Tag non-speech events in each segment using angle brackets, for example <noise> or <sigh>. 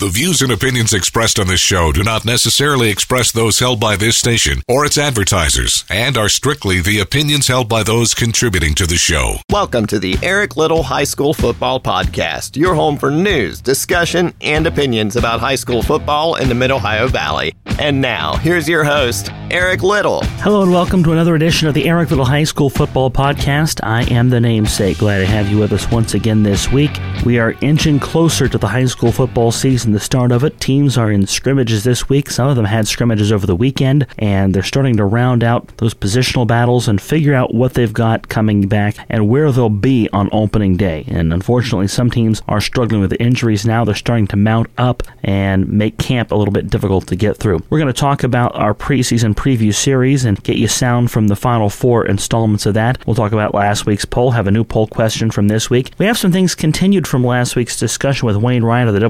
The views and opinions expressed on this show do not necessarily express those held by this station or its advertisers and are strictly the opinions held by those contributing to the show. Welcome to the Eric Little High School Football Podcast, your home for news, discussion, and opinions about high school football in the Mid Ohio Valley. And now, here's your host, Eric Little. Hello and welcome to another edition of the Eric Little High School Football Podcast. I am the namesake. Glad to have you with us once again this week. We are inching closer to the high school football season, the start of it. Teams are in scrimmages this week. Some of them had scrimmages over the weekend, and they're starting to round out those positional battles and figure out what they've got coming back and where they'll be on opening day. And unfortunately, some teams are struggling with injuries now. They're starting to mount up and make camp a little bit difficult to get through. We're going to talk about our preseason preview series and get you sound from the final four installments of that. We'll talk about last week's poll, have a new poll question from this week. We have some things continued from last week's discussion with Wayne Ryan of the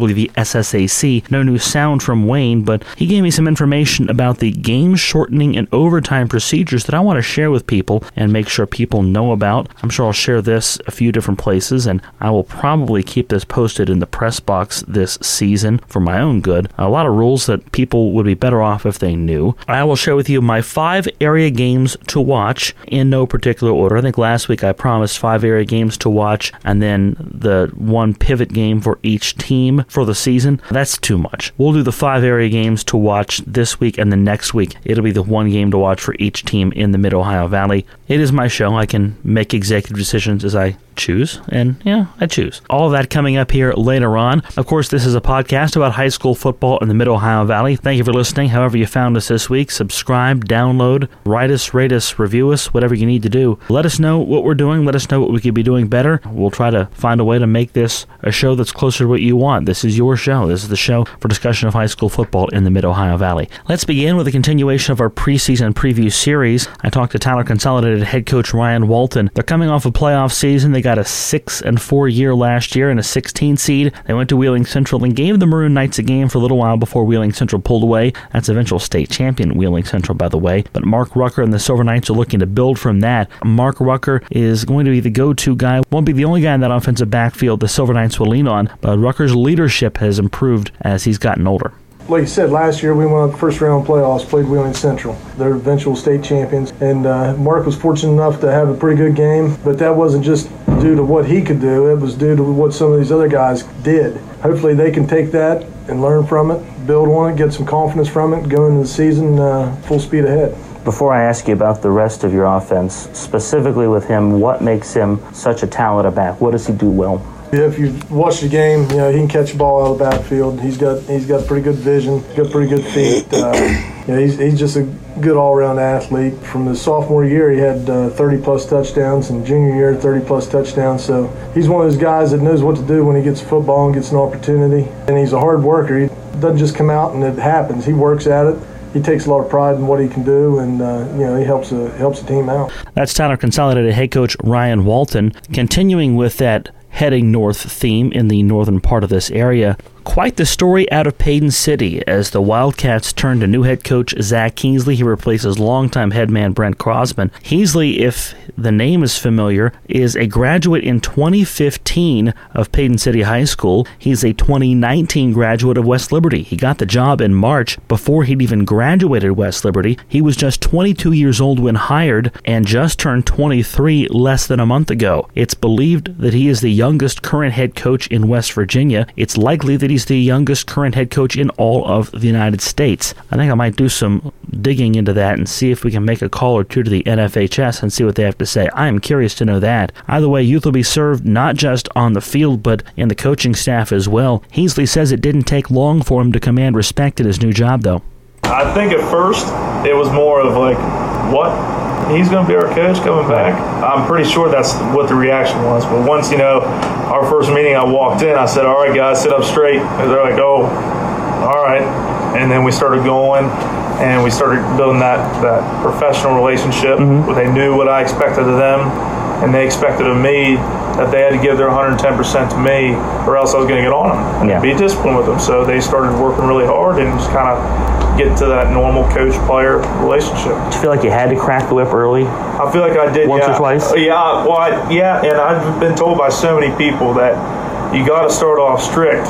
WVSSAC. No new sound from Wayne, but he gave me some information about the game shortening and overtime procedures that I want to share with people and make sure people know about. I'm sure I'll share this a few different places, and I will probably keep this posted in the press box this season for my own good. A lot of rules that people would be better off if they knew. I will share with you my five area games to watch in no particular order. I think last week I promised five area games to watch and then the one pivot game for each team for the season. That's too much. We'll do the five area games to watch this week and the next week. It'll be the one game to watch for each team in the Mid Ohio Valley. It is my show. I can make executive decisions as I choose, and yeah, I choose. All of that coming up here later on. Of course, this is a podcast about high school football in the Mid Ohio Valley. Thank you for listening. However, you found us this week, subscribe, download, write us, rate us, review us, whatever you need to do. Let us know what we're doing. Let us know what we could be doing better. We'll try to find a way to make this a show that's closer to what you want. This is your show. This is the show for discussion of high school football in the Mid Ohio Valley. Let's begin with a continuation of our preseason preview series. I talked to Tyler Consolidated head coach Ryan Walton. They're coming off a playoff season. They got a six and four year last year and a 16 seed. They went to Wheeling Central and gave the Maroon Knights a game for a little while before Wheeling Central pulled away. That's eventual state champion Wheeling Central, by the way. But Mark Rucker and the Silver Knights are looking to build from that. Mark Rucker is going to be the go to guy. Won't be the only guy in that offensive backfield the Silver Knights will lean on, but Rucker's leadership has improved as he's gotten older like you said, last year we went on the first round playoffs, played Wheeling Central. They're eventual state champions. And uh, Mark was fortunate enough to have a pretty good game, but that wasn't just due to what he could do, it was due to what some of these other guys did. Hopefully they can take that and learn from it, build on it, get some confidence from it, go into the season uh, full speed ahead. Before I ask you about the rest of your offense, specifically with him, what makes him such a talented back? What does he do well? Yeah, if you watch the game, you know he can catch the ball out of the backfield. He's got he's got pretty good vision, got pretty good feet. Uh, know, he's, he's just a good all-around athlete. From his sophomore year, he had uh, 30 plus touchdowns, and junior year 30 plus touchdowns. So he's one of those guys that knows what to do when he gets football and gets an opportunity. And he's a hard worker. He doesn't just come out and it happens. He works at it he takes a lot of pride in what he can do, and uh, you know he helps a, helps the team out. That's Tyler Consolidated head coach Ryan Walton. Continuing with that heading north theme in the northern part of this area. Quite the story out of Paden City as the Wildcats turn to new head coach Zach Heasley. He replaces longtime head man Brent Crosman. Heasley, if the name is familiar, is a graduate in 2015 of Paden City High School. He's a 2019 graduate of West Liberty. He got the job in March before he'd even graduated West Liberty. He was just 22 years old when hired and just turned 23 less than a month ago. It's believed that he is the youngest current head coach in West Virginia. It's likely that he's He's the youngest current head coach in all of the United States. I think I might do some digging into that and see if we can make a call or two to the NFHS and see what they have to say. I am curious to know that. Either way, youth will be served not just on the field, but in the coaching staff as well. Heasley says it didn't take long for him to command respect at his new job, though. I think at first it was more of like, what? He's going to be our coach coming back. I'm pretty sure that's what the reaction was. But once, you know, our first meeting, I walked in, I said, all right, guys, sit up straight. And they're like, oh, all right. And then we started going and we started building that, that professional relationship mm-hmm. where they knew what I expected of them and they expected of me that they had to give their 110% to me or else I was going to get on them and yeah. be disciplined with them. So they started working really hard and just kind of get to that normal coach player relationship. Did you feel like you had to crack the whip early? I feel like I did. Once yeah. or twice? Uh, yeah, well, I, yeah, and I've been told by so many people that you got to start off strict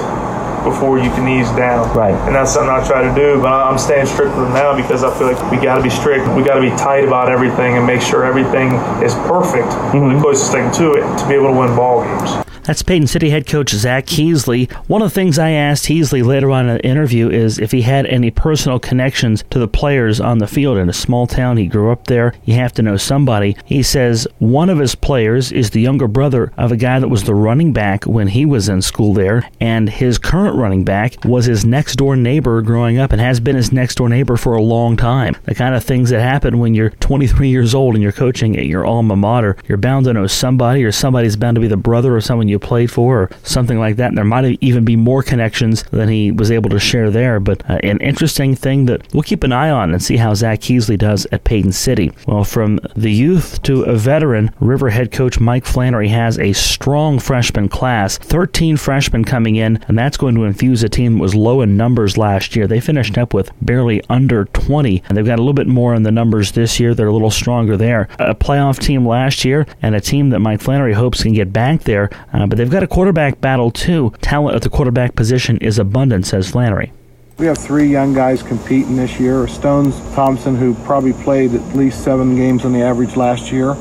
before you can ease down. Right. And that's something I try to do, but I'm staying strict with them now because I feel like we got to be strict. We got to be tight about everything and make sure everything is perfect, mm-hmm. the closest thing to it, to be able to win ball games. That's Paden City head coach Zach Heasley. One of the things I asked Heasley later on in the interview is if he had any personal connections to the players on the field in a small town. He grew up there. You have to know somebody. He says one of his players is the younger brother of a guy that was the running back when he was in school there, and his current running back was his next door neighbor growing up and has been his next door neighbor for a long time. The kind of things that happen when you're 23 years old and you're coaching at your alma mater. You're bound to know somebody, or somebody's bound to be the brother of someone you played for or something like that. And there might even be more connections than he was able to share there. But uh, an interesting thing that we'll keep an eye on and see how Zach Heasley does at Paden City. Well, from the youth to a veteran, River head coach Mike Flannery has a strong freshman class, 13 freshmen coming in, and that's going to infuse a team that was low in numbers last year. They finished up with barely under 20, and they've got a little bit more in the numbers this year. They're a little stronger there. A playoff team last year, and a team that Mike Flannery hopes can get back there. Uh, but they've got a quarterback battle too. Talent at the quarterback position is abundant, says Flannery. We have three young guys competing this year. Stones Thompson, who probably played at least seven games on the average last year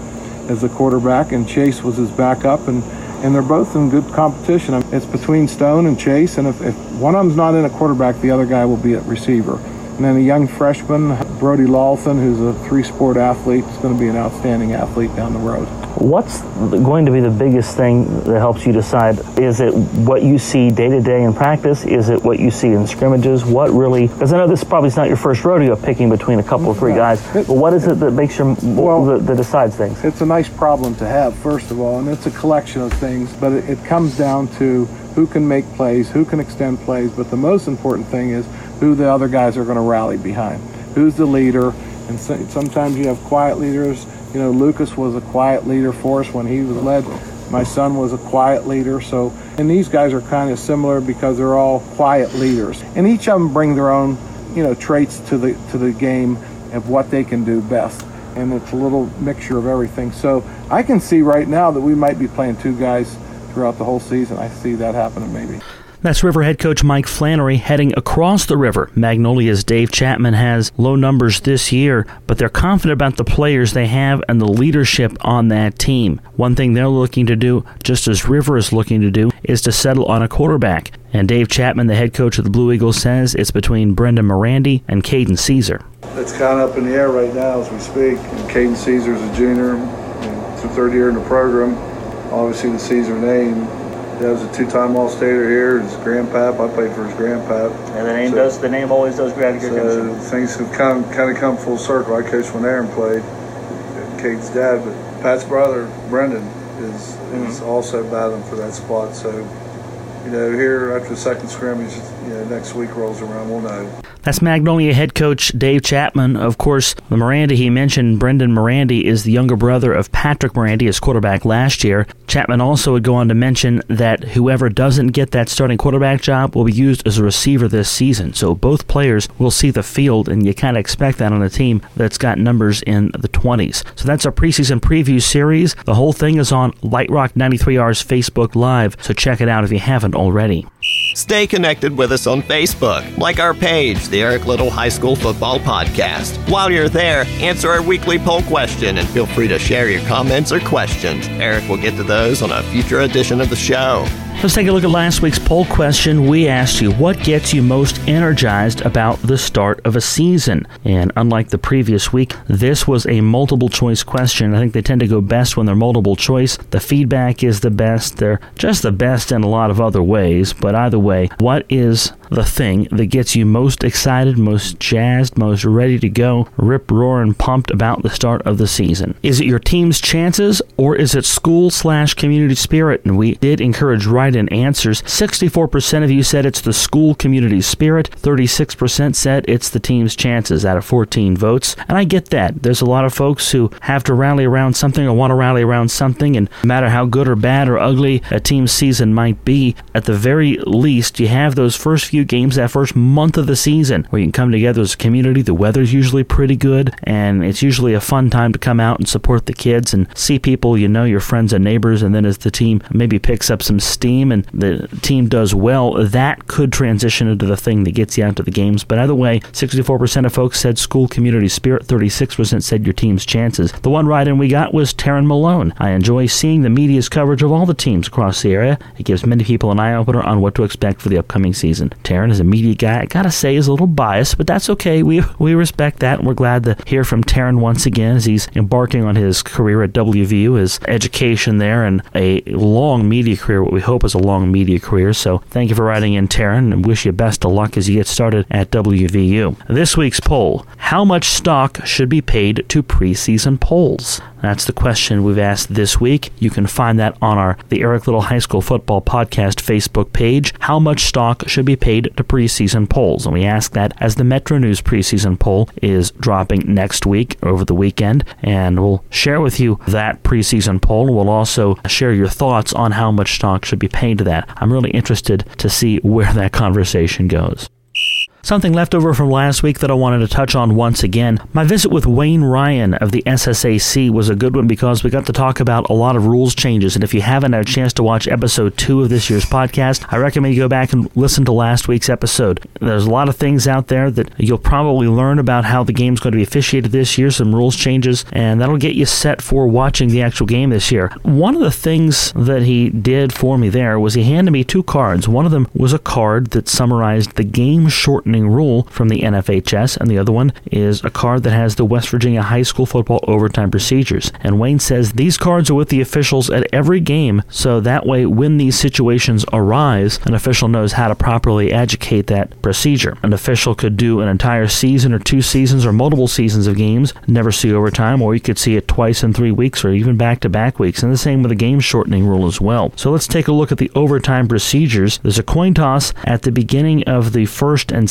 as a quarterback, and Chase was his backup, and, and they're both in good competition. It's between Stone and Chase, and if, if one of them's not in a quarterback, the other guy will be at receiver. And then a young freshman, Brody Lawson, who's a three-sport athlete, is going to be an outstanding athlete down the road. What's going to be the biggest thing that helps you decide? Is it what you see day to day in practice? Is it what you see in scrimmages? What really? Because I know this probably is not your first rodeo picking between a couple of three guys. But what is it that makes your well that, that decides things? It's a nice problem to have, first of all, and it's a collection of things. But it, it comes down to who can make plays, who can extend plays. But the most important thing is who the other guys are going to rally behind. Who's the leader? And so, sometimes you have quiet leaders you know, Lucas was a quiet leader for us when he was led. My son was a quiet leader. So, and these guys are kind of similar because they're all quiet leaders, and each of them bring their own, you know, traits to the to the game of what they can do best. And it's a little mixture of everything. So I can see right now that we might be playing two guys throughout the whole season. I see that happening maybe. That's River head coach Mike Flannery heading across the river. Magnolia's Dave Chapman has low numbers this year, but they're confident about the players they have and the leadership on that team. One thing they're looking to do, just as River is looking to do, is to settle on a quarterback. And Dave Chapman, the head coach of the Blue Eagles, says it's between Brendan Morandi and Caden Caesar. It's kind of up in the air right now as we speak. And Caden Caesar's a junior, it's a third year in the program. Obviously, the Caesar name yeah, was a two-time All-Stater here. His grandpap. I played for his grandpap. And the name so, does the name always does grab your so attention. Things have come kind of come full circle. I coached when Aaron played, Kate's dad, but Pat's brother Brendan is mm-hmm. is also battling for that spot. So you know, here after the second scrimmage, you know, next week rolls around, we'll know. That's Magnolia head coach Dave Chapman. Of course, the Morandi he mentioned, Brendan Morandi, is the younger brother of Patrick Morandi, his quarterback last year. Chapman also would go on to mention that whoever doesn't get that starting quarterback job will be used as a receiver this season. So both players will see the field, and you kind of expect that on a team that's got numbers in the 20s. So that's our preseason preview series. The whole thing is on Light Rock 93R's Facebook Live, so check it out if you haven't already. Stay connected with us on Facebook. Like our page, the Eric Little High School Football Podcast. While you're there, answer our weekly poll question and feel free to share your comments or questions. Eric will get to those on a future edition of the show. Let's take a look at last week's poll question. We asked you, what gets you most energized about the start of a season? And unlike the previous week, this was a multiple choice question. I think they tend to go best when they're multiple choice. The feedback is the best. They're just the best in a lot of other ways. But either way, what is the thing that gets you most excited, most jazzed, most ready to go, rip roaring pumped about the start of the season? Is it your team's chances or is it school slash community spirit? And we did encourage write in answers. 64% of you said it's the school community spirit, 36% said it's the team's chances out of 14 votes. And I get that. There's a lot of folks who have to rally around something or want to rally around something, and no matter how good or bad or ugly a team's season might be, at the very least, you have those first few games, that first month of the season, where you can come together as a community. The weather's usually pretty good, and it's usually a fun time to come out and support the kids and see people you know, your friends and neighbors. And then as the team maybe picks up some steam and the team does well, that could transition into the thing that gets you out to the games. But either way, 64% of folks said school community spirit, 36% said your team's chances. The one write in we got was Taryn Malone. I enjoy seeing the media's coverage of all the teams across the area. It gives many people an eye opener on what to expect for the upcoming season. Taryn is a media guy, I gotta say, is a little biased, but that's okay. We, <laughs> we respect that, and we're glad to hear from Taryn once again as he's embarking on his career at WVU, his education there, and a long media career, what we hope is a long media career. So thank you for writing in, Taryn, and wish you best of luck as you get started at WVU. This week's poll How much stock should be paid to preseason polls? That's the question we've asked this week. You can find that on our the Eric Little High School Football Podcast Facebook page. How much stock should be paid to preseason polls? And we ask that as the Metro News preseason poll is dropping next week over the weekend, and we'll share with you that preseason poll. We'll also share your thoughts on how much stock should be paid to that. I'm really interested to see where that conversation goes. Something left over from last week that I wanted to touch on once again. My visit with Wayne Ryan of the SSAC was a good one because we got to talk about a lot of rules changes. And if you haven't had a chance to watch episode two of this year's podcast, I recommend you go back and listen to last week's episode. There's a lot of things out there that you'll probably learn about how the game's going to be officiated this year, some rules changes, and that'll get you set for watching the actual game this year. One of the things that he did for me there was he handed me two cards. One of them was a card that summarized the game shortening rule from the NFHS, and the other one is a card that has the West Virginia high school football overtime procedures. And Wayne says these cards are with the officials at every game, so that way when these situations arise, an official knows how to properly educate that procedure. An official could do an entire season or two seasons or multiple seasons of games, never see overtime, or you could see it twice in three weeks or even back to back weeks. And the same with the game shortening rule as well. So let's take a look at the overtime procedures. There's a coin toss at the beginning of the first and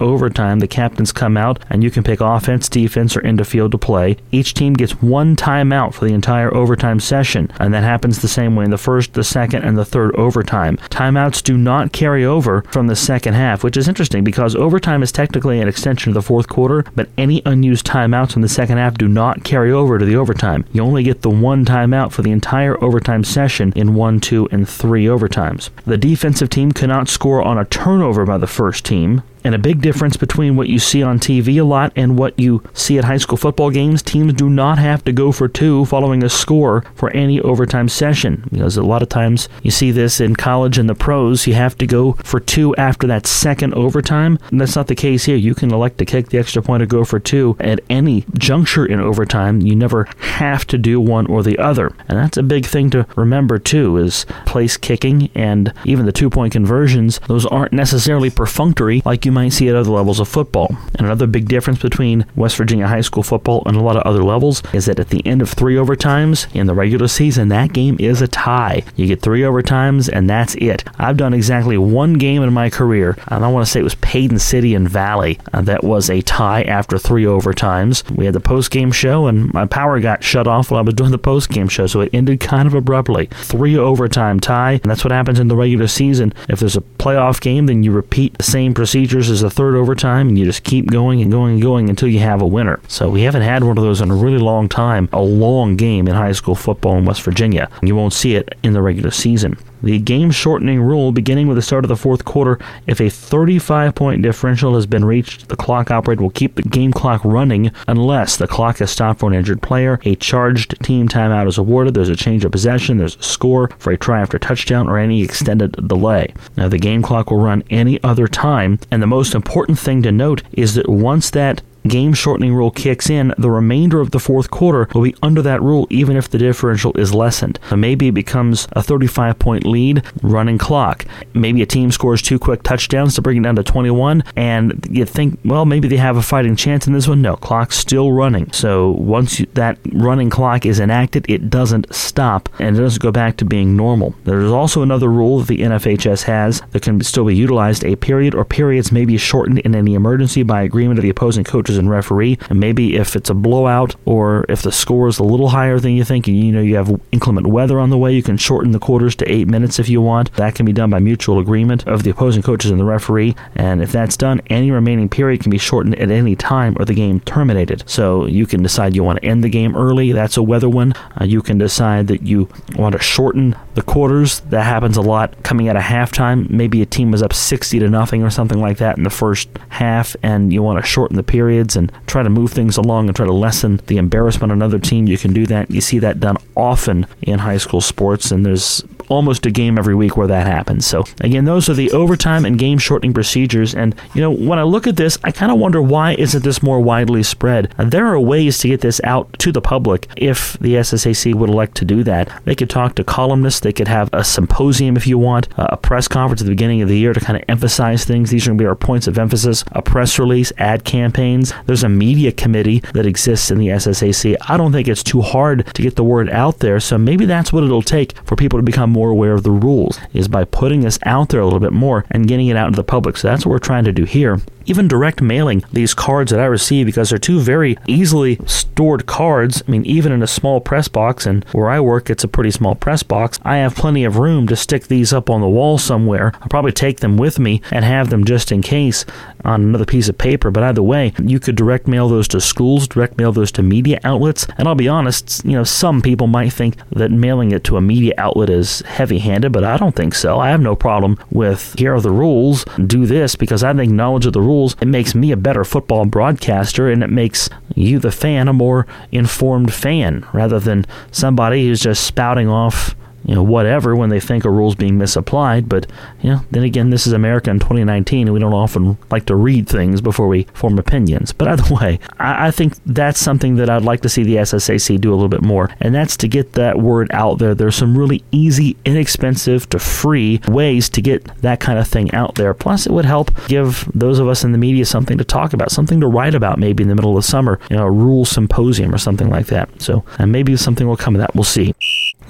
overtime, the captains come out and you can pick offense, defense, or end of field to play. Each team gets one timeout for the entire overtime session, and that happens the same way in the first, the second, and the third overtime. Timeouts do not carry over from the second half, which is interesting because overtime is technically an extension of the fourth quarter, but any unused timeouts from the second half do not carry over to the overtime. You only get the one timeout for the entire overtime session in one, two, and three overtimes. The defensive team cannot score on a turnover by the first team. And a big difference between what you see on TV a lot and what you see at high school football games, teams do not have to go for two following a score for any overtime session. Because a lot of times you see this in college and the pros, you have to go for two after that second overtime. And that's not the case here. You can elect to kick the extra point or go for two at any juncture in overtime. You never have to do one or the other. And that's a big thing to remember too is place kicking and even the two point conversions, those aren't necessarily perfunctory like you might see at other levels of football. And another big difference between West Virginia high school football and a lot of other levels is that at the end of three overtimes in the regular season, that game is a tie. You get three overtimes, and that's it. I've done exactly one game in my career, and I want to say it was Paden City and Valley. Uh, that was a tie after three overtimes. We had the post game show, and my power got shut off while I was doing the post game show, so it ended kind of abruptly. Three overtime tie, and that's what happens in the regular season. If there's a playoff game, then you repeat the same procedures is a third overtime, and you just keep going and going and going until you have a winner. So we haven't had one of those in a really long time, a long game in high school football in West Virginia. You won't see it in the regular season. The game shortening rule, beginning with the start of the fourth quarter, if a 35 point differential has been reached, the clock operator will keep the game clock running unless the clock is stopped for an injured player, a charged team timeout is awarded, there's a change of possession, there's a score for a try after touchdown, or any extended delay. Now, the game clock will run any other time, and the most important thing to note is that once that game shortening rule kicks in, the remainder of the fourth quarter will be under that rule even if the differential is lessened. So maybe it becomes a 35 point lead running clock. Maybe a team scores two quick touchdowns to bring it down to 21, and you think, well, maybe they have a fighting chance in this one. No, clock's still running. So once you, that running clock is enacted, it doesn't stop and it doesn't go back to being normal. There's also another rule that the NFHS has that can still be utilized. A period or periods may be shortened in any emergency by agreement of the opposing coaches coaches and referee. And maybe if it's a blowout or if the score is a little higher than you think, and you know you have inclement weather on the way, you can shorten the quarters to eight minutes if you want. That can be done by mutual agreement of the opposing coaches and the referee. And if that's done, any remaining period can be shortened at any time or the game terminated. So you can decide you want to end the game early. That's a weather one. Uh, you can decide that you want to shorten the quarters. That happens a lot coming out of halftime. Maybe a team was up 60 to nothing or something like that in the first half, and you want to shorten the periods and try to move things along and try to lessen the embarrassment on another team. You can do that. You see that done often in high school sports, and there's almost a game every week where that happens. So, again, those are the overtime and game shortening procedures. And, you know, when I look at this, I kind of wonder why isn't this more widely spread? There are ways to get this out to the public if the SSAC would elect to do that. They could talk to columnists, they could have a symposium if you want, a press conference at the beginning of the year to kind of emphasize things. These are going to be our points of emphasis, a press release, ad campaigns. There's a media committee that exists in the SSAC. I don't think it's too hard to get the word out there. So maybe that's what it'll take for people to become more aware of the rules is by putting this out there a little bit more and getting it out to the public. So that's what we're trying to do here even direct mailing these cards that I receive because they're two very easily stored cards. I mean, even in a small press box, and where I work, it's a pretty small press box. I have plenty of room to stick these up on the wall somewhere. I'll probably take them with me and have them just in case on another piece of paper. But either way, you could direct mail those to schools, direct mail those to media outlets. And I'll be honest, you know, some people might think that mailing it to a media outlet is heavy handed, but I don't think so. I have no problem with here are the rules, do this, because I think knowledge of the rules it makes me a better football broadcaster and it makes you, the fan, a more informed fan rather than somebody who's just spouting off you know, whatever when they think a rule's being misapplied. But, you know, then again, this is America in 2019, and we don't often like to read things before we form opinions. But either way, I, I think that's something that I'd like to see the SSAC do a little bit more, and that's to get that word out there. There's some really easy, inexpensive to free ways to get that kind of thing out there. Plus, it would help give those of us in the media something to talk about, something to write about maybe in the middle of summer, you know, a rule symposium or something like that. So, and maybe something will come of that. We'll see.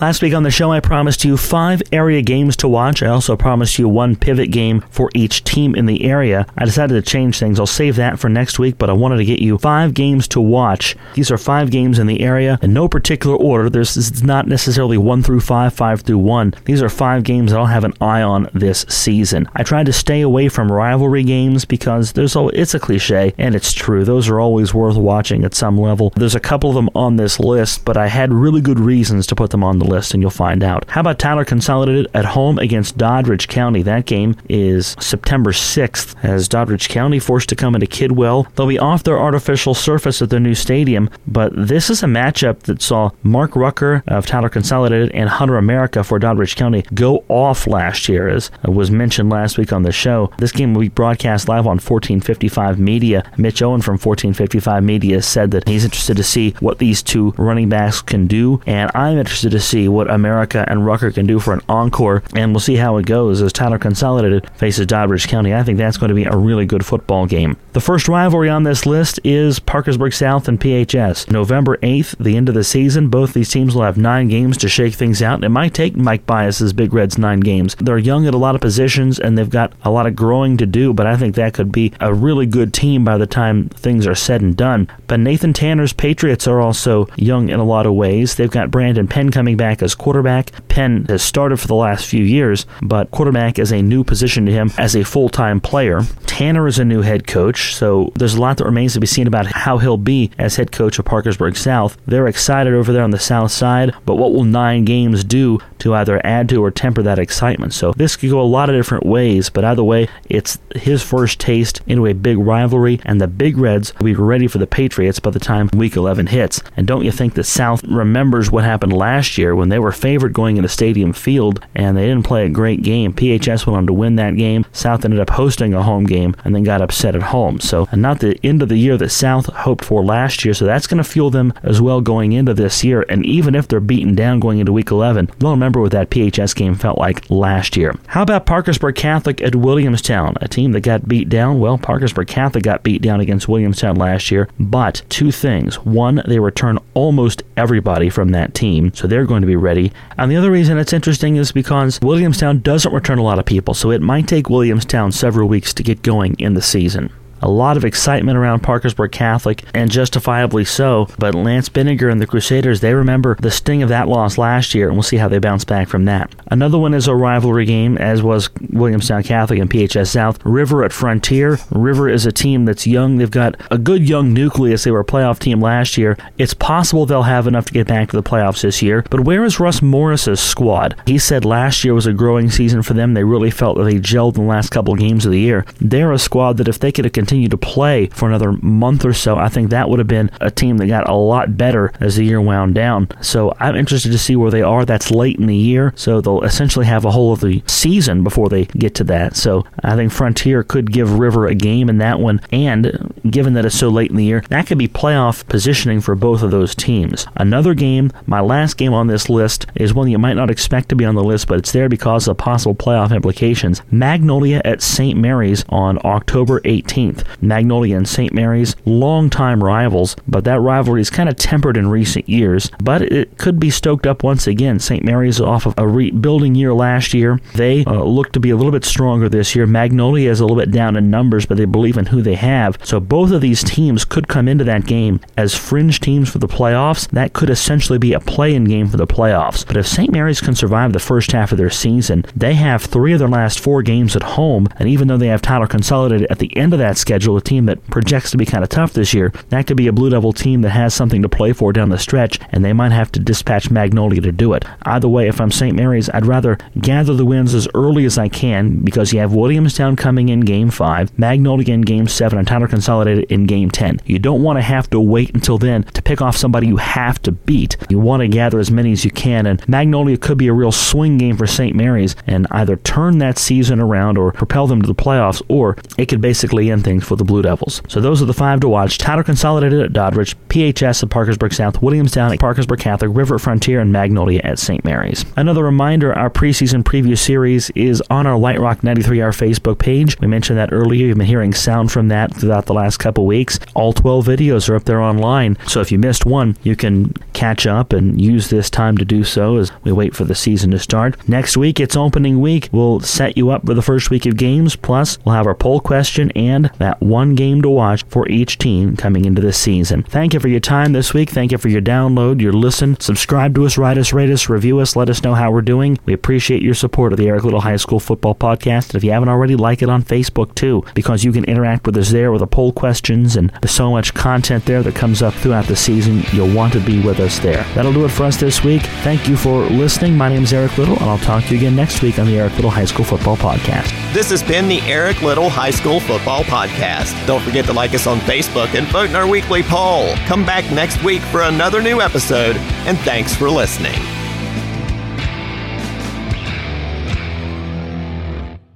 Last week on the show, I promised you five area games to watch. I also promised you one pivot game for each team in the area. I decided to change things. I'll save that for next week, but I wanted to get you five games to watch. These are five games in the area in no particular order. There's not necessarily one through five, five through one. These are five games that I'll have an eye on this season. I tried to stay away from rivalry games because there's a, it's a cliche and it's true. Those are always worth watching at some level. There's a couple of them on this list, but I had really good reasons to put them on the list, and you'll find out. How about Tyler Consolidated at home against Doddridge County? That game is September 6th, as Doddridge County forced to come into Kidwell. They'll be off their artificial surface at their new stadium, but this is a matchup that saw Mark Rucker of Tyler Consolidated and Hunter America for Doddridge County go off last year, as was mentioned last week on the show. This game will be broadcast live on 1455 Media. Mitch Owen from 1455 Media said that he's interested to see what these two running backs can do, and I'm interested to see see what America and Rucker can do for an encore, and we'll see how it goes as Tyler Consolidated faces Doddridge County. I think that's going to be a really good football game. The first rivalry on this list is Parkersburg South and PHS. November 8th, the end of the season, both these teams will have nine games to shake things out. It might take Mike Bias's Big Reds nine games. They're young at a lot of positions and they've got a lot of growing to do, but I think that could be a really good team by the time things are said and done. But Nathan Tanner's Patriots are also young in a lot of ways. They've got Brandon Penn coming back as quarterback. Penn has started for the last few years, but quarterback is a new position to him as a full time player. Tanner is a new head coach, so there's a lot that remains to be seen about how he'll be as head coach of Parkersburg South. They're excited over there on the south side, but what will nine games do to either add to or temper that excitement? So this could go a lot of different ways, but either way, it's his first taste into a big rivalry, and the Big Reds will be ready for the Patriots by the time Week 11 hits. And don't you think the South remembers what happened last year? when they were favored going into Stadium Field and they didn't play a great game. PHS went on to win that game. South ended up hosting a home game and then got upset at home. Um, so, and not the end of the year that South hoped for last year. So that's going to fuel them as well going into this year. And even if they're beaten down going into Week 11, they'll remember what that PHS game felt like last year. How about Parkersburg Catholic at Williamstown, a team that got beat down? Well, Parkersburg Catholic got beat down against Williamstown last year, but two things. One, they return almost everybody from that team, so they're going to be ready. And the other reason it's interesting is because Williamstown doesn't return a lot of people, so it might take Williamstown several weeks to get going in the season. A lot of excitement around Parkersburg Catholic, and justifiably so. But Lance Binninger and the Crusaders, they remember the sting of that loss last year, and we'll see how they bounce back from that. Another one is a rivalry game, as was Williamstown Catholic and PHS South. River at Frontier. River is a team that's young. They've got a good young nucleus. They were a playoff team last year. It's possible they'll have enough to get back to the playoffs this year. But where is Russ Morris's squad? He said last year was a growing season for them. They really felt that they gelled in the last couple of games of the year. They're a squad that if they could have continued to play for another month or so, I think that would have been a team that got a lot better as the year wound down. So I'm interested to see where they are. That's late in the year, so they'll essentially have a whole of the season before they get to that. So I think Frontier could give River a game in that one, and given that it's so late in the year, that could be playoff positioning for both of those teams. Another game, my last game on this list, is one you might not expect to be on the list, but it's there because of possible playoff implications. Magnolia at St. Mary's on October 18th. Magnolia and St. Mary's, longtime rivals, but that rivalry is kind of tempered in recent years. But it could be stoked up once again. St. Mary's off of a rebuilding year last year. They uh, look to be a little bit stronger this year. Magnolia is a little bit down in numbers, but they believe in who they have. So both of these teams could come into that game as fringe teams for the playoffs. That could essentially be a play-in game for the playoffs. But if St. Mary's can survive the first half of their season, they have three of their last four games at home, and even though they have Tyler Consolidated at the end of that schedule, a team that projects to be kind of tough this year, that could be a Blue Devil team that has something to play for down the stretch, and they might have to dispatch Magnolia to do it. Either way, if I'm St. Mary's, I'd rather gather the wins as early as I can because you have Williamstown coming in Game 5, Magnolia in Game 7, and Tyler Consolidated in Game 10. You don't want to have to wait until then to pick off somebody you have to beat. You want to gather as many as you can, and Magnolia could be a real swing game for St. Mary's and either turn that season around or propel them to the playoffs, or it could basically end things for the Blue Devils. So those are the five to watch. Tyler Consolidated at Doddridge, PHS at Parkersburg South, Williamstown at Parkersburg Catholic, River Frontier, and Magnolia at St. Mary's. Another reminder, our preseason preview series is on our Light Rock 93R Facebook page. We mentioned that earlier. You've been hearing sound from that throughout the last couple weeks. All 12 videos are up there online, so if you missed one, you can catch up and use this time to do so as we wait for the season to start. Next week, it's opening week. We'll set you up for the first week of games, plus we'll have our poll question and that one game to watch for each team coming into this season. Thank you for your time this week. Thank you for your download, your listen. Subscribe to us, write us, rate us, review us, let us know how we're doing. We appreciate your support of the Eric Little High School Football Podcast. And if you haven't already, like it on Facebook too, because you can interact with us there with the poll questions and there's so much content there that comes up throughout the season. You'll want to be with us there. That'll do it for us this week. Thank you for listening. My name is Eric Little, and I'll talk to you again next week on the Eric Little High School Football Podcast. This has been the Eric Little High School Football Podcast. Don't forget to like us on Facebook and vote in our weekly poll. Come back next week for another new episode, and thanks for listening.